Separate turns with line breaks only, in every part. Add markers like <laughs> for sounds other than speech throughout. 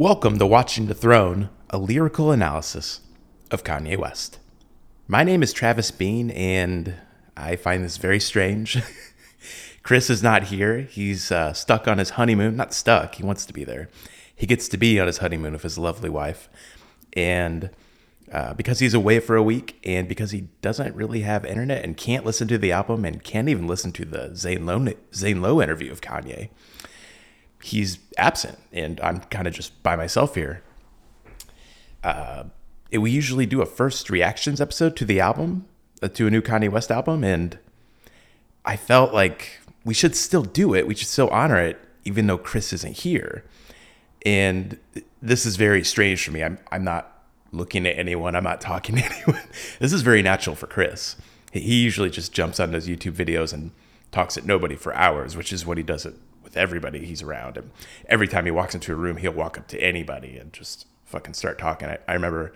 Welcome to Watching the Throne, a lyrical analysis of Kanye West. My name is Travis Bean, and I find this very strange. <laughs> Chris is not here. He's uh, stuck on his honeymoon. Not stuck, he wants to be there. He gets to be on his honeymoon with his lovely wife. And uh, because he's away for a week, and because he doesn't really have internet and can't listen to the album and can't even listen to the Zane Lowe, Zane Lowe interview of Kanye, he's absent and I'm kind of just by myself here. Uh, we usually do a first reactions episode to the album, uh, to a new Kanye West album, and I felt like we should still do it. We should still honor it, even though Chris isn't here. And this is very strange for me. I'm I'm not looking at anyone. I'm not talking to <laughs> anyone. This is very natural for Chris. He usually just jumps on his YouTube videos and talks at nobody for hours, which is what he does it with everybody he's around. And every time he walks into a room, he'll walk up to anybody and just fucking start talking. I, I remember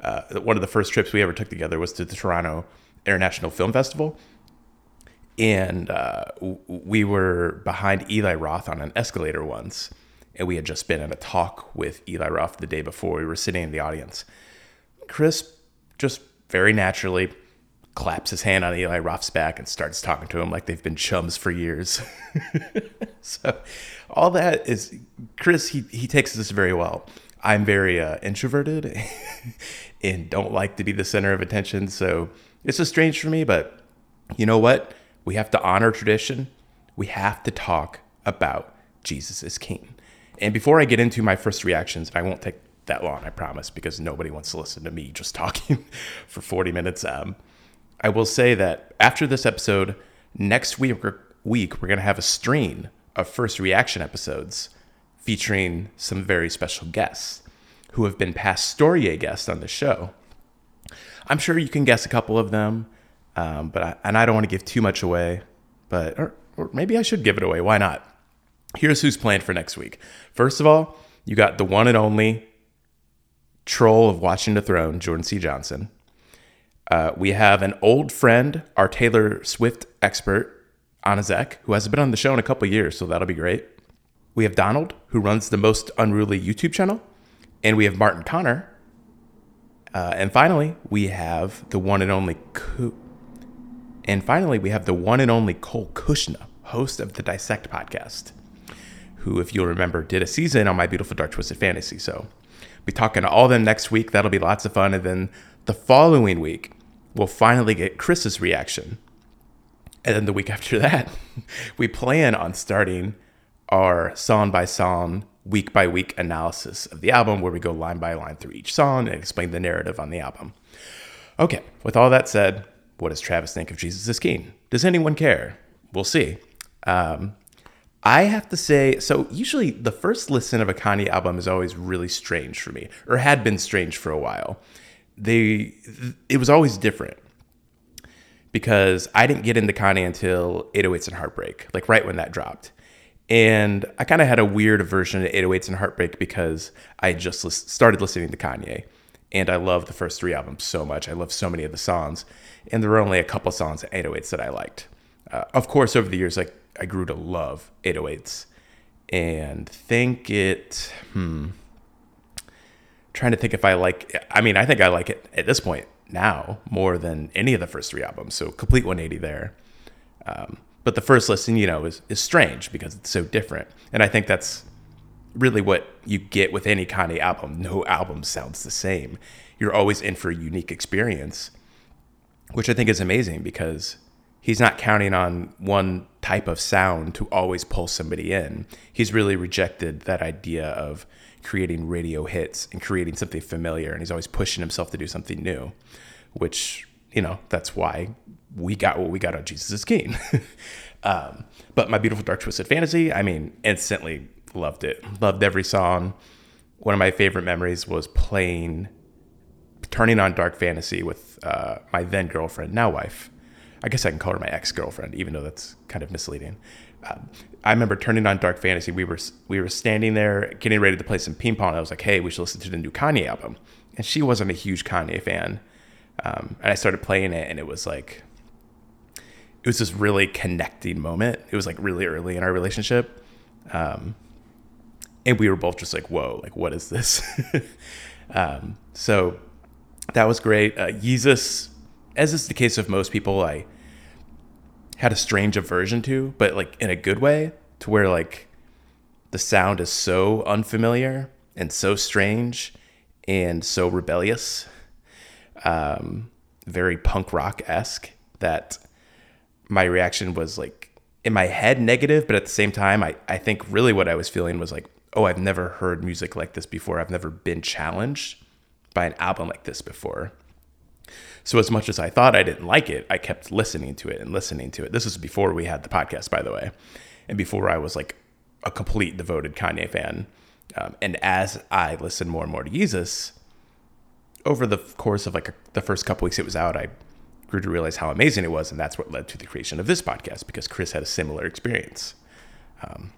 uh, one of the first trips we ever took together was to the Toronto International Film Festival. And uh, we were behind Eli Roth on an escalator once. And we had just been in a talk with Eli Roth the day before. We were sitting in the audience. Chris just very naturally claps his hand on Eli Roth's back and starts talking to him like they've been chums for years. <laughs> so all that is Chris. He he takes this very well. I'm very uh, introverted <laughs> and don't like to be the center of attention. So it's just strange for me. But you know what? We have to honor tradition. We have to talk about Jesus is King. And before I get into my first reactions, I won't take that long, I promise, because nobody wants to listen to me just <laughs> talking for 40 minutes. Um, I will say that after this episode, next week, week we're going to have a stream of first reaction episodes featuring some very special guests who have been past Storia guests on the show. I'm sure you can guess a couple of them, um, but I, and I don't want to give too much away, but or, or maybe I should give it away. Why not? Here's who's planned for next week. First of all, you got the one and only troll of Watching the Throne, Jordan C. Johnson. Uh, we have an old friend, our Taylor Swift expert, Anazek, who hasn't been on the show in a couple years, so that'll be great. We have Donald, who runs the Most Unruly YouTube channel. And we have Martin Connor. Uh, and finally, we have the one and only Co- and finally, we have the one and only Cole Cuchna, host of the Dissect podcast, who, if you'll remember, did a season on My Beautiful Dark Twisted Fantasy. So, be talking to all of them next week. That'll be lots of fun. And then the following week, we'll finally get Chris's reaction. And then the week after that, <laughs> we plan on starting our song by song, week by week analysis of the album where we go line by line through each song and explain the narrative on the album. Okay, with all that said, what does Travis think of Jesus is King? Does anyone care? We'll see. Um, I have to say, so usually the first listen of a Kanye album is always really strange for me, or had been strange for a while they it was always different because I didn't get into Kanye until 808s and Heartbreak, like right when that dropped. And I kind of had a weird version of 808s and Heartbreak because I just started listening to Kanye. And I love the first three albums so much. I love so many of the songs. And there were only a couple songs at 808s that I liked. Uh, of course, over the years, like I grew to love 808s and think it, hmm, trying to think if I like. I mean, I think I like it at this point now more than any of the first three albums. So complete 180 there. Um, but the first listen, you know, is is strange because it's so different, and I think that's really what you get with any Kanye album. No album sounds the same. You're always in for a unique experience, which I think is amazing because he's not counting on one type of sound to always pull somebody in. He's really rejected that idea of creating radio hits and creating something familiar. And he's always pushing himself to do something new, which, you know, that's why we got what we got on Jesus is <laughs> King. Um, but my beautiful dark twisted fantasy, I mean, instantly loved it. Loved every song. One of my favorite memories was playing, turning on dark fantasy with uh, my then girlfriend, now wife. I guess I can call her my ex girlfriend, even though that's kind of misleading. I remember turning on Dark Fantasy. We were we were standing there getting ready to play some ping pong. I was like, "Hey, we should listen to the new Kanye album." And she wasn't a huge Kanye fan, um, and I started playing it, and it was like, it was this really connecting moment. It was like really early in our relationship, um, and we were both just like, "Whoa, like what is this?" <laughs> um, so that was great. Uh, as is the case of most people, I had a strange aversion to, but like in a good way, to where like the sound is so unfamiliar and so strange and so rebellious, um, very punk rock esque that my reaction was like in my head negative, but at the same time, I, I think really what I was feeling was like, oh, I've never heard music like this before. I've never been challenged by an album like this before. So as much as I thought I didn't like it, I kept listening to it and listening to it. This was before we had the podcast, by the way, and before I was like a complete devoted Kanye fan. Um, and as I listened more and more to Yeezus, over the course of like a, the first couple weeks it was out, I grew to realize how amazing it was, and that's what led to the creation of this podcast because Chris had a similar experience. Um,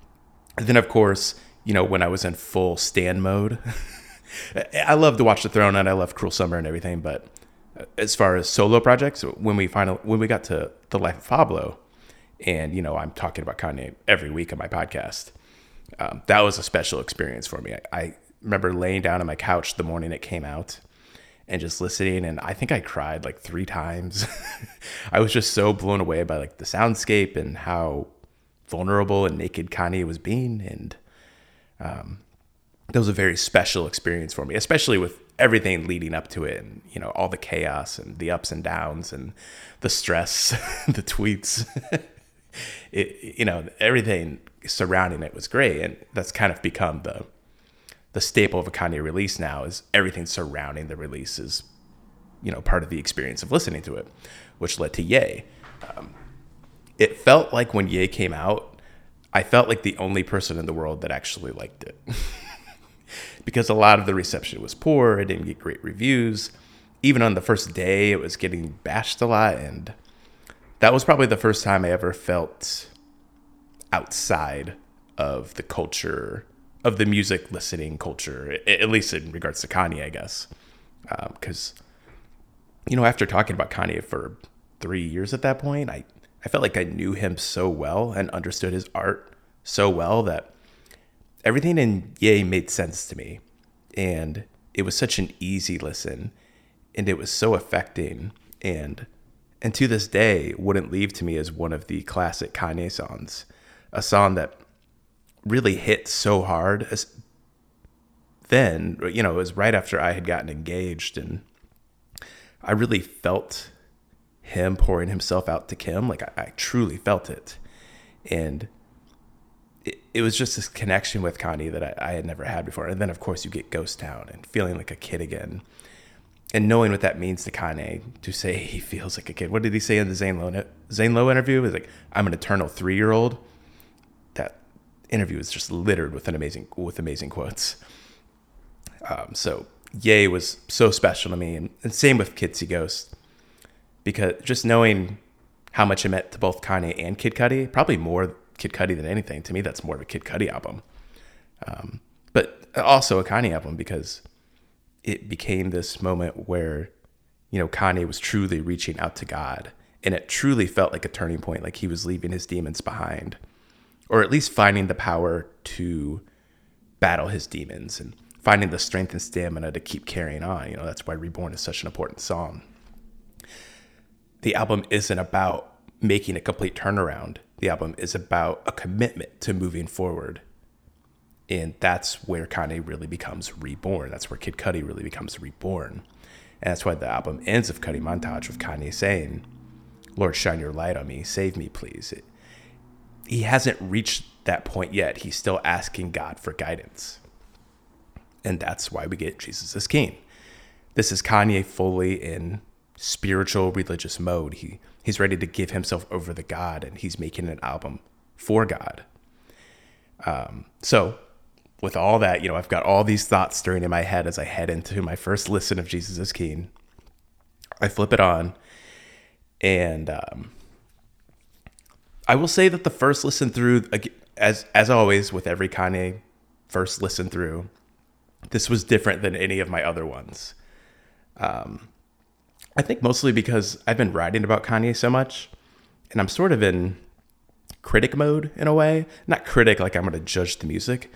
and then, of course, you know, when I was in full stand mode, <laughs> I love to watch The Throne and I love Cruel Summer and everything, but as far as solo projects, when we finally when we got to the life of Pablo, and you know I'm talking about Kanye every week on my podcast, um, that was a special experience for me. I, I remember laying down on my couch the morning it came out and just listening and i think i cried like three times <laughs> i was just so blown away by like the soundscape and how vulnerable and naked kanye was being and um, that was a very special experience for me especially with everything leading up to it and you know all the chaos and the ups and downs and the stress <laughs> the tweets. <laughs> It you know everything surrounding it was great. And that's kind of become the the staple of a Kanye release now is everything surrounding the release is you know part of the experience of listening to it which led to Ye. Um, it felt like when Ye came out I felt like the only person in the world that actually liked it <laughs> because a lot of the reception was poor. It didn't get great reviews. Even on the first day, it was getting bashed a lot. And that was probably the first time I ever felt outside of the culture, of the music listening culture, at least in regards to Kanye, I guess. Because, um, you know, after talking about Kanye for three years at that point, I, I felt like I knew him so well and understood his art so well that everything in Ye made sense to me. And it was such an easy listen and it was so affecting and and to this day wouldn't leave to me as one of the classic Kanye songs. A song that really hit so hard as then, you know, it was right after I had gotten engaged and I really felt him pouring himself out to Kim. Like I, I truly felt it. And it, it was just this connection with Kanye that I, I, had never had before. And then, of course, you get Ghost Town and feeling like a kid again. And knowing what that means to Kanye to say he feels like a kid. What did he say in the Zane Lowe, Zane Lowe interview? It was like, I'm an eternal three year old. That interview is just littered with an amazing with amazing quotes. Um, so Ye was so special to me, and, and same with See Ghost, because just knowing how much it meant to both Kanye and Kid Cudi, probably more Kid Cudi than anything. To me, that's more of a Kid Cudi album. Um, but also a Kanye album because it became this moment where, you know, Kanye was truly reaching out to God. And it truly felt like a turning point, like he was leaving his demons behind, or at least finding the power to battle his demons and finding the strength and stamina to keep carrying on. You know, that's why Reborn is such an important song. The album isn't about making a complete turnaround the album is about a commitment to moving forward. And that's where Kanye really becomes reborn. That's where Kid Cudi really becomes reborn. And that's why the album ends with Cudi Montage with Kanye saying, Lord, shine your light on me. Save me, please. It, he hasn't reached that point yet. He's still asking God for guidance. And that's why we get Jesus is King. This is Kanye fully in spiritual religious mode. He He's ready to give himself over to God, and he's making an album for God. Um, so, with all that, you know, I've got all these thoughts stirring in my head as I head into my first listen of Jesus is King. I flip it on, and um, I will say that the first listen through, as as always with every Kanye first listen through, this was different than any of my other ones. Um, I think mostly because I've been writing about Kanye so much, and I'm sort of in critic mode in a way. Not critic like I'm going to judge the music,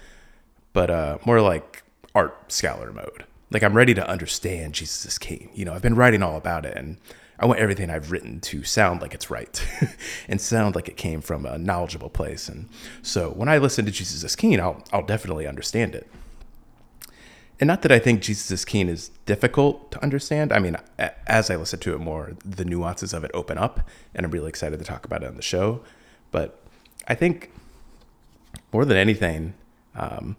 but uh, more like art scholar mode. Like I'm ready to understand Jesus is King. You know, I've been writing all about it, and I want everything I've written to sound like it's right <laughs> and sound like it came from a knowledgeable place. And so when I listen to Jesus is King, I'll I'll definitely understand it. And not that I think Jesus is King is difficult to understand. I mean, as I listen to it more, the nuances of it open up, and I'm really excited to talk about it on the show. But I think more than anything, um,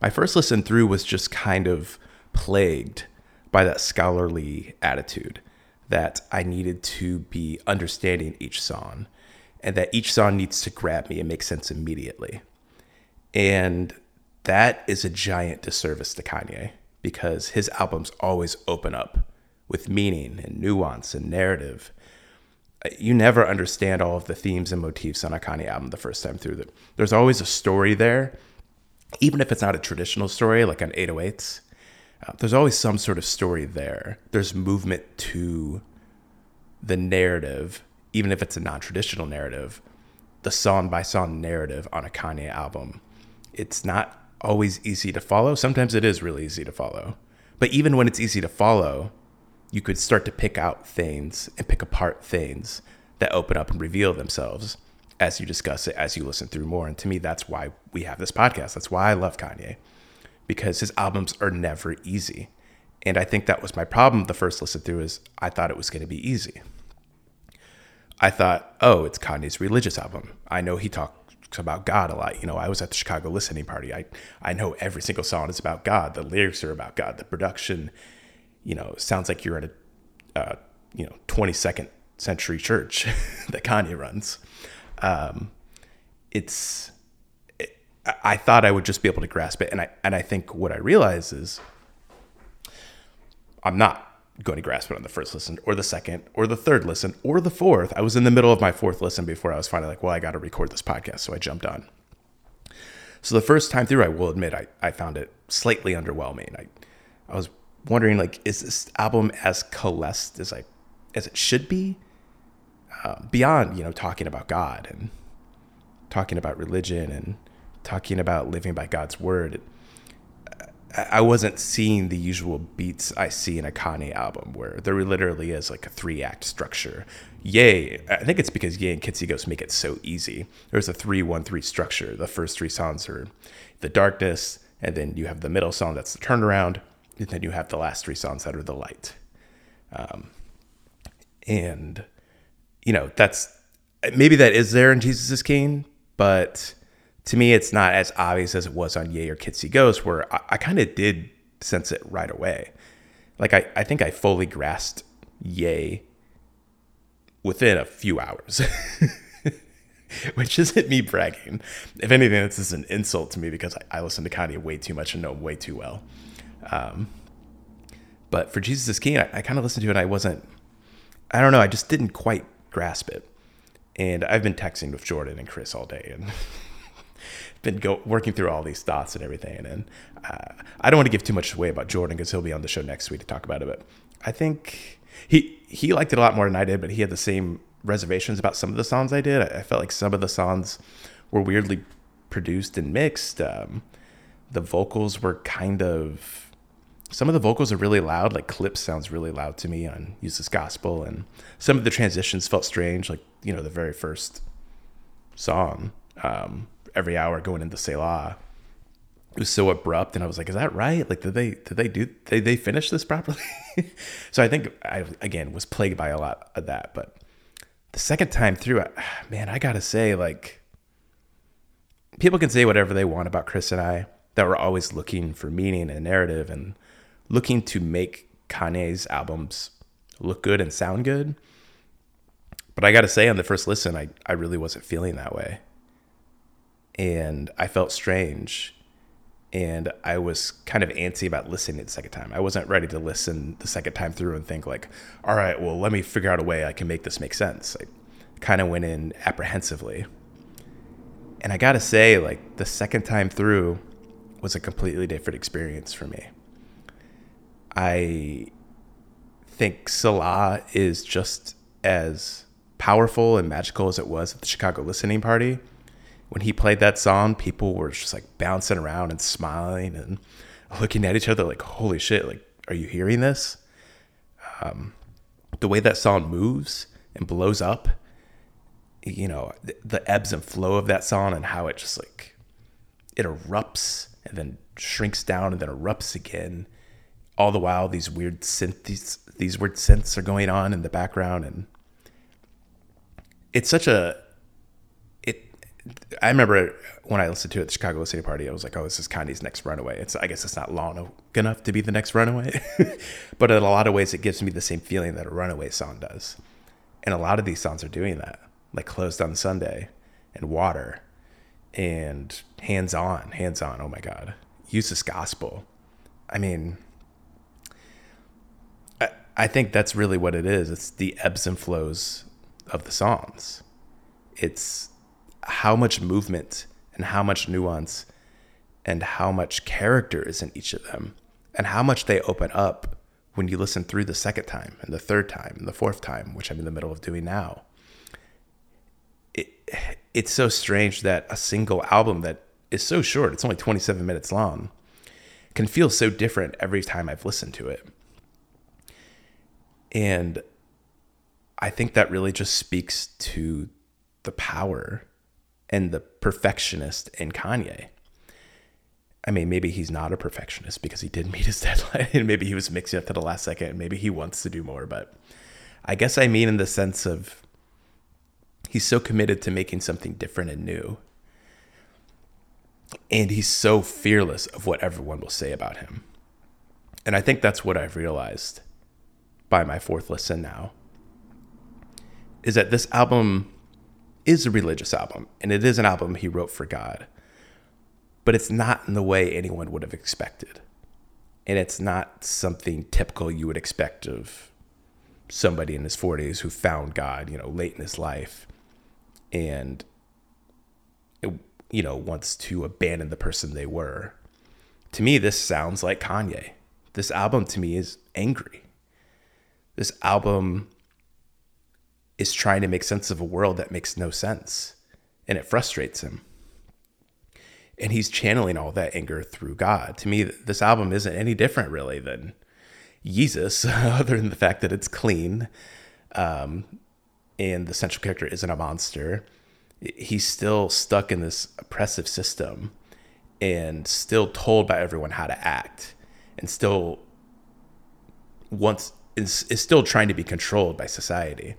my first listen through was just kind of plagued by that scholarly attitude that I needed to be understanding each song and that each song needs to grab me and make sense immediately. And that is a giant disservice to Kanye because his albums always open up with meaning and nuance and narrative. You never understand all of the themes and motifs on a Kanye album the first time through. There's always a story there, even if it's not a traditional story like on 808s. Uh, there's always some sort of story there. There's movement to the narrative, even if it's a non traditional narrative, the song by song narrative on a Kanye album. It's not always easy to follow. Sometimes it is really easy to follow. But even when it's easy to follow, you could start to pick out things and pick apart things that open up and reveal themselves as you discuss it, as you listen through more. And to me, that's why we have this podcast. That's why I love Kanye, because his albums are never easy. And I think that was my problem the first listen through is I thought it was going to be easy. I thought, oh, it's Kanye's religious album. I know he talked about God a lot. You know, I was at the Chicago listening party. I I know every single song is about God. The lyrics are about God. The production, you know, sounds like you're at a, uh, you know, 22nd century church <laughs> that Kanye runs. Um, it's. It, I thought I would just be able to grasp it, and I and I think what I realize is I'm not going to grasp it on the first listen or the second or the third listen or the fourth. I was in the middle of my fourth listen before I was finally like, well, I got to record this podcast. So I jumped on. So the first time through, I will admit, I, I found it slightly underwhelming. I, I was wondering, like, is this album as coalesced as I, as it should be? Uh, beyond, you know, talking about God and talking about religion and talking about living by God's word. I wasn't seeing the usual beats I see in a Kanye album where there literally is like a three act structure. Yay! I think it's because Ye and Kids See Ghost make it so easy. There's a three one three structure. The first three songs are the darkness, and then you have the middle song that's the turnaround, and then you have the last three songs that are the light. Um, and you know that's maybe that is there in Jesus is King, but to me, it's not as obvious as it was on Ye or Kids See Ghost, where I, I kind of did sense it right away. Like I, I think I fully grasped Ye within a few hours. <laughs> Which isn't me bragging. If anything, this is an insult to me because I, I listen to Kanye way too much and know him way too well. Um, but for Jesus is King, I, I kind of listened to it and I wasn't, I don't know, I just didn't quite grasp it. And I've been texting with Jordan and Chris all day and <laughs> been go, working through all these thoughts and everything. And uh, I don't want to give too much away about Jordan because he'll be on the show next week to talk about it. But I think he he liked it a lot more than I did, but he had the same reservations about some of the songs I did. I, I felt like some of the songs were weirdly produced and mixed. Um, the vocals were kind of some of the vocals are really loud like Clipse sounds really loud to me on use this gospel and some of the transitions felt strange like you know the very first song um, every hour going into Selah. It was so abrupt, and I was like, "Is that right? Like, did they did they do did they finish this properly?" <laughs> so I think I again was plagued by a lot of that. But the second time through, I, <sighs> man, I gotta say, like, people can say whatever they want about Chris and I. That we're always looking for meaning and narrative, and looking to make Kanye's albums look good and sound good. But I got to say, on the first listen, I, I really wasn't feeling that way. And I felt strange. And I was kind of antsy about listening the second time. I wasn't ready to listen the second time through and think, like, all right, well, let me figure out a way I can make this make sense. I kind of went in apprehensively. And I got to say, like, the second time through was a completely different experience for me. I think Selah is just as powerful and magical as it was at the Chicago listening party. When he played that song, people were just like bouncing around and smiling and looking at each other like, holy shit, like, are you hearing this? Um, the way that song moves and blows up, you know, the, the ebbs and flow of that song and how it just like, it erupts and then shrinks down and then erupts again. All the while, these weird synth, these, these weird synths are going on in the background and it's such a i remember when i listened to it at the chicago City party i was like oh this is kanye's next runaway. It's i guess it's not long enough to be the next runaway. <laughs> But in a lot of ways it gives me the same feeling that a runaway song does. And a lot of these songs are doing that like closed on sunday and water and hands on hands on oh my god. Use this gospel. I mean I, I think that's really what it is. It's the ebbs and flows of the songs. It's how much movement and how much nuance and how much character is in each of them and how much they open up when you listen through the second time and the third time and the fourth time, which I'm in the middle of doing now. It, it's so strange that a single album that is so short, it's only 27 minutes long, can feel so different every time I've listened to it. And I think that really just speaks to the power and the perfectionist in Kanye. I mean, maybe he's not a perfectionist because he did meet his <laughs> deadline and maybe he was mixing up to the last second and maybe he wants to do more. But I guess I mean in the sense of he's so committed to making something different and new. And he's so fearless of what everyone will say about him. And I think that's what I've realized by my fourth listen now is that this album is a religious album and it is an album he wrote for God, but it's not in the way anyone would have expected. And it's not something typical you would expect of somebody in his 40s who found God, you know, late in his life and, you know, wants to abandon the person they were. To me, this sounds like Kanye. This album to me is angry. This album is trying to make sense of a world that makes no sense and it frustrates him. And he's channeling all that anger through God. To me, this album isn't any different really than Yeezus, <laughs> other than the fact that it's clean um, and the central character isn't a monster. He's still stuck in this oppressive system and still told by everyone how to act and still wants is, is still trying to be controlled by society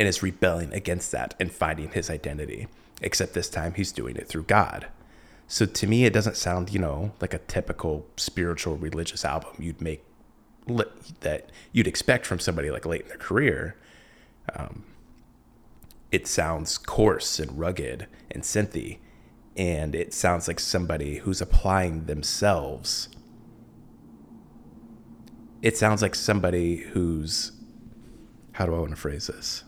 and is rebelling against that and finding his identity. Except this time he's doing it through God. So to me, it doesn't sound, you know, like a typical spiritual religious album you'd make that you'd expect from somebody like late in their career. Um, it sounds coarse and rugged and synthy, and it sounds like somebody who's applying themselves. It sounds like somebody who's, how do I want to phrase this?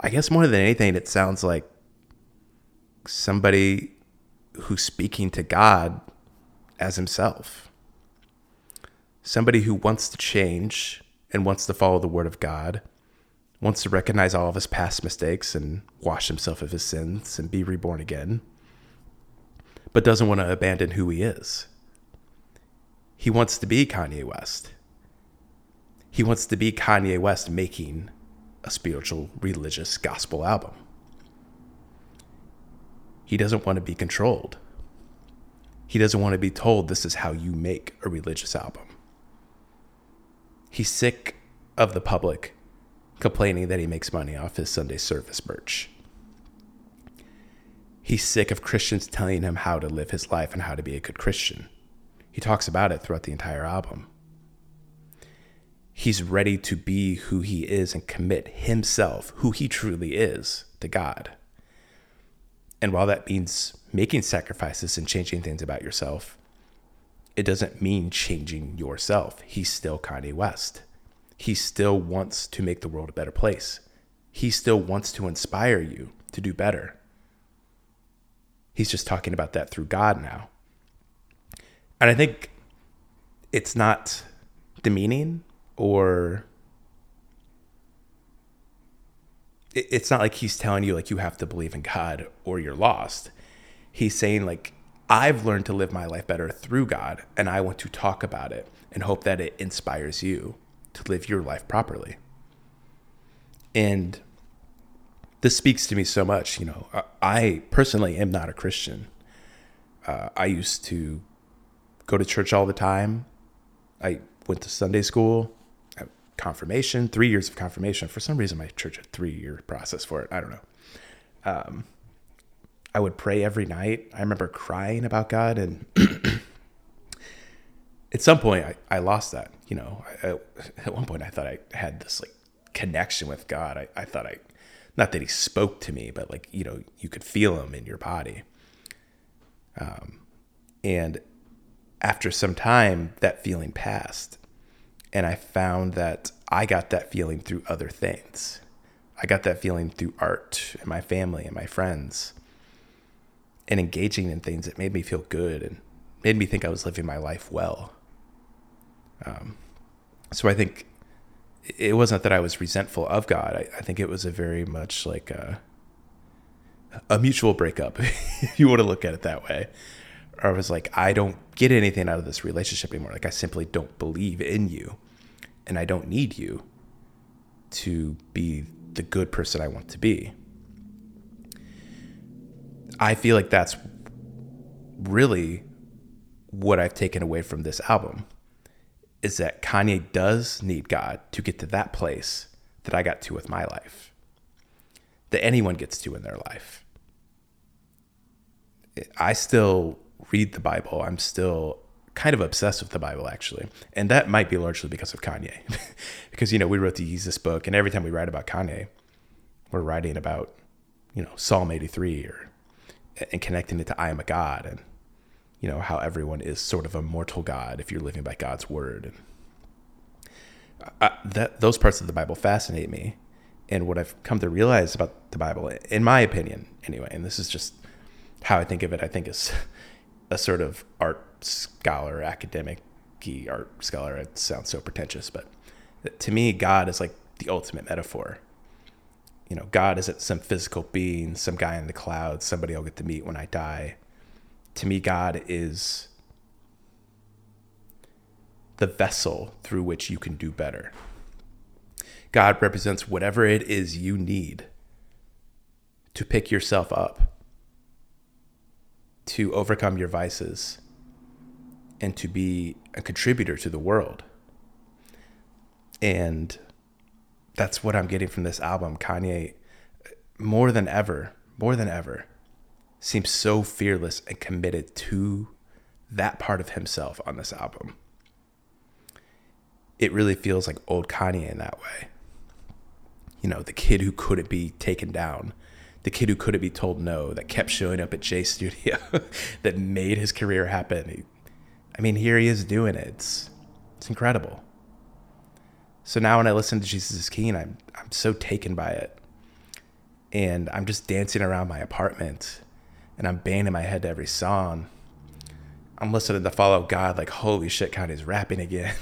I guess more than anything, it sounds like somebody who's speaking to God as himself. Somebody who wants to change and wants to follow the word of God, wants to recognize all of his past mistakes and wash himself of his sins and be reborn again, but doesn't want to abandon who he is. He wants to be Kanye West. He wants to be Kanye West making a spiritual, religious gospel album. He doesn't want to be controlled. He doesn't want to be told this is how you make a religious album. He's sick of the public complaining that he makes money off his Sunday service merch. He's sick of Christians telling him how to live his life and how to be a good Christian. He talks about it throughout the entire album he's ready to be who he is and commit himself, who he truly is, to God. And while that means making sacrifices and changing things about yourself, it doesn't mean changing yourself. He's still Kanye West. He still wants to make the world a better place. He still wants to inspire you to do better. He's just talking about that through God now. And I think it's not demeaning or it's not like he's telling you like you have to believe in God or you're lost. He's saying like I've learned to live my life better through God and I want to talk about it and hope that it inspires you to live your life properly. And this speaks to me so much. You know, I personally am not a Christian. Uh, I used to go to church all the time. I went to Sunday school, confirmation, three years of confirmation. For some reason, my church had three year process for it. I don't know. Um, I would pray every night. I remember crying about God, and <clears throat> at some point, I, I lost that. You know, I, I, at one point, I thought I had this like connection with God. I, I thought I not that he spoke to me, but like, you know, you could feel him in your body. Um, and after some time, that feeling passed. And I found that I got that feeling through other things. I got that feeling through art and my family and my friends and engaging in things that made me feel good and made me think I was living my life well. Um, so I think it wasn't that I was resentful of God. I, I think it was a very much like a, a mutual breakup, <laughs> if you want to look at it that way. Or I was like, I don't get anything out of this relationship anymore. Like, I simply don't believe in you, and I don't need you to be the good person I want to be. I feel like that's really what I've taken away from this album is that Kanye does need God to get to that place that I got to with my life, that anyone gets to in their life. I still read the Bible. I'm still kind of obsessed with the Bible, actually. And that might be largely because of Kanye. <laughs> because, you know, we wrote the Yeezus book, and every time we write about Kanye, we're writing about, you know, Psalm 83 or and connecting it to I am a God and you know how everyone is sort of a mortal god if you're living by God's word. And I, that those parts of the Bible fascinate me, and what I've come to realize about the Bible, in my opinion, anyway, and this is just how I think of it. I think is <laughs> a sort of art scholar, academic art scholar. It sounds so pretentious, but to me, God is like the ultimate metaphor. You know, God isn't some physical being, some guy in the clouds, somebody I'll get to meet when I die to me, God is the vessel through which you can do better. God represents whatever it is you need to pick yourself up, to overcome your vices, and to be a contributor to the world. And that's what I'm getting from this album. Kanye, more than ever, more than ever, seems so fearless and committed to that part of himself on this album. It really feels like old Kanye in that way. You know, the kid who couldn't be taken down, the kid who couldn't be told no, that kept showing up at J Studio, <laughs> that made his career happen. He, I mean, here he is doing it. It's, it's incredible. So now when I listen to Jesus is King, I'm I'm so taken by it. And I'm just dancing around my apartment and I'm banging my head to every song. I'm listening to Follow God like, holy shit, Kanye's rapping again.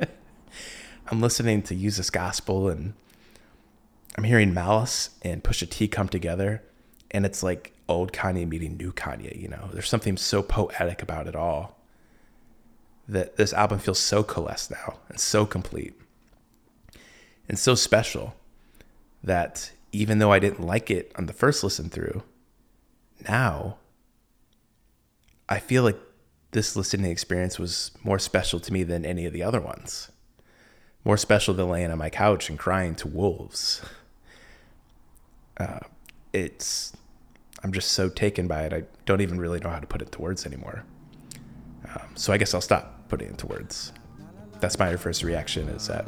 <laughs> I'm listening to Use This Gospel and I'm hearing Malice and Pusha T come together. And it's like old Kanye meeting new Kanye, you know? There's something so poetic about it all that this album feels so coalesced now and so complete and so special that even though I didn't like it on the first listen through, now I feel like this listening experience was more special to me than any of the other ones. More special than laying on my couch and crying to wolves. Uh, it's, I'm just so taken by it. I don't even really know how to put it to words anymore. Um, so I guess I'll stop putting it to words.
that's my first reaction is that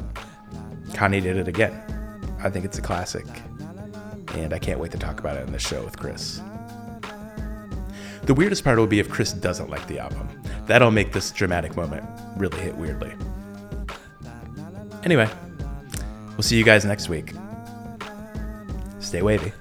Kanye did it again. I think it's a classic, and I can't wait to talk about it in the show with Chris. The weirdest part will be if Chris doesn't like the album. That'll make this dramatic moment really hit weirdly. Anyway, we'll see you guys next week. Stay wavy.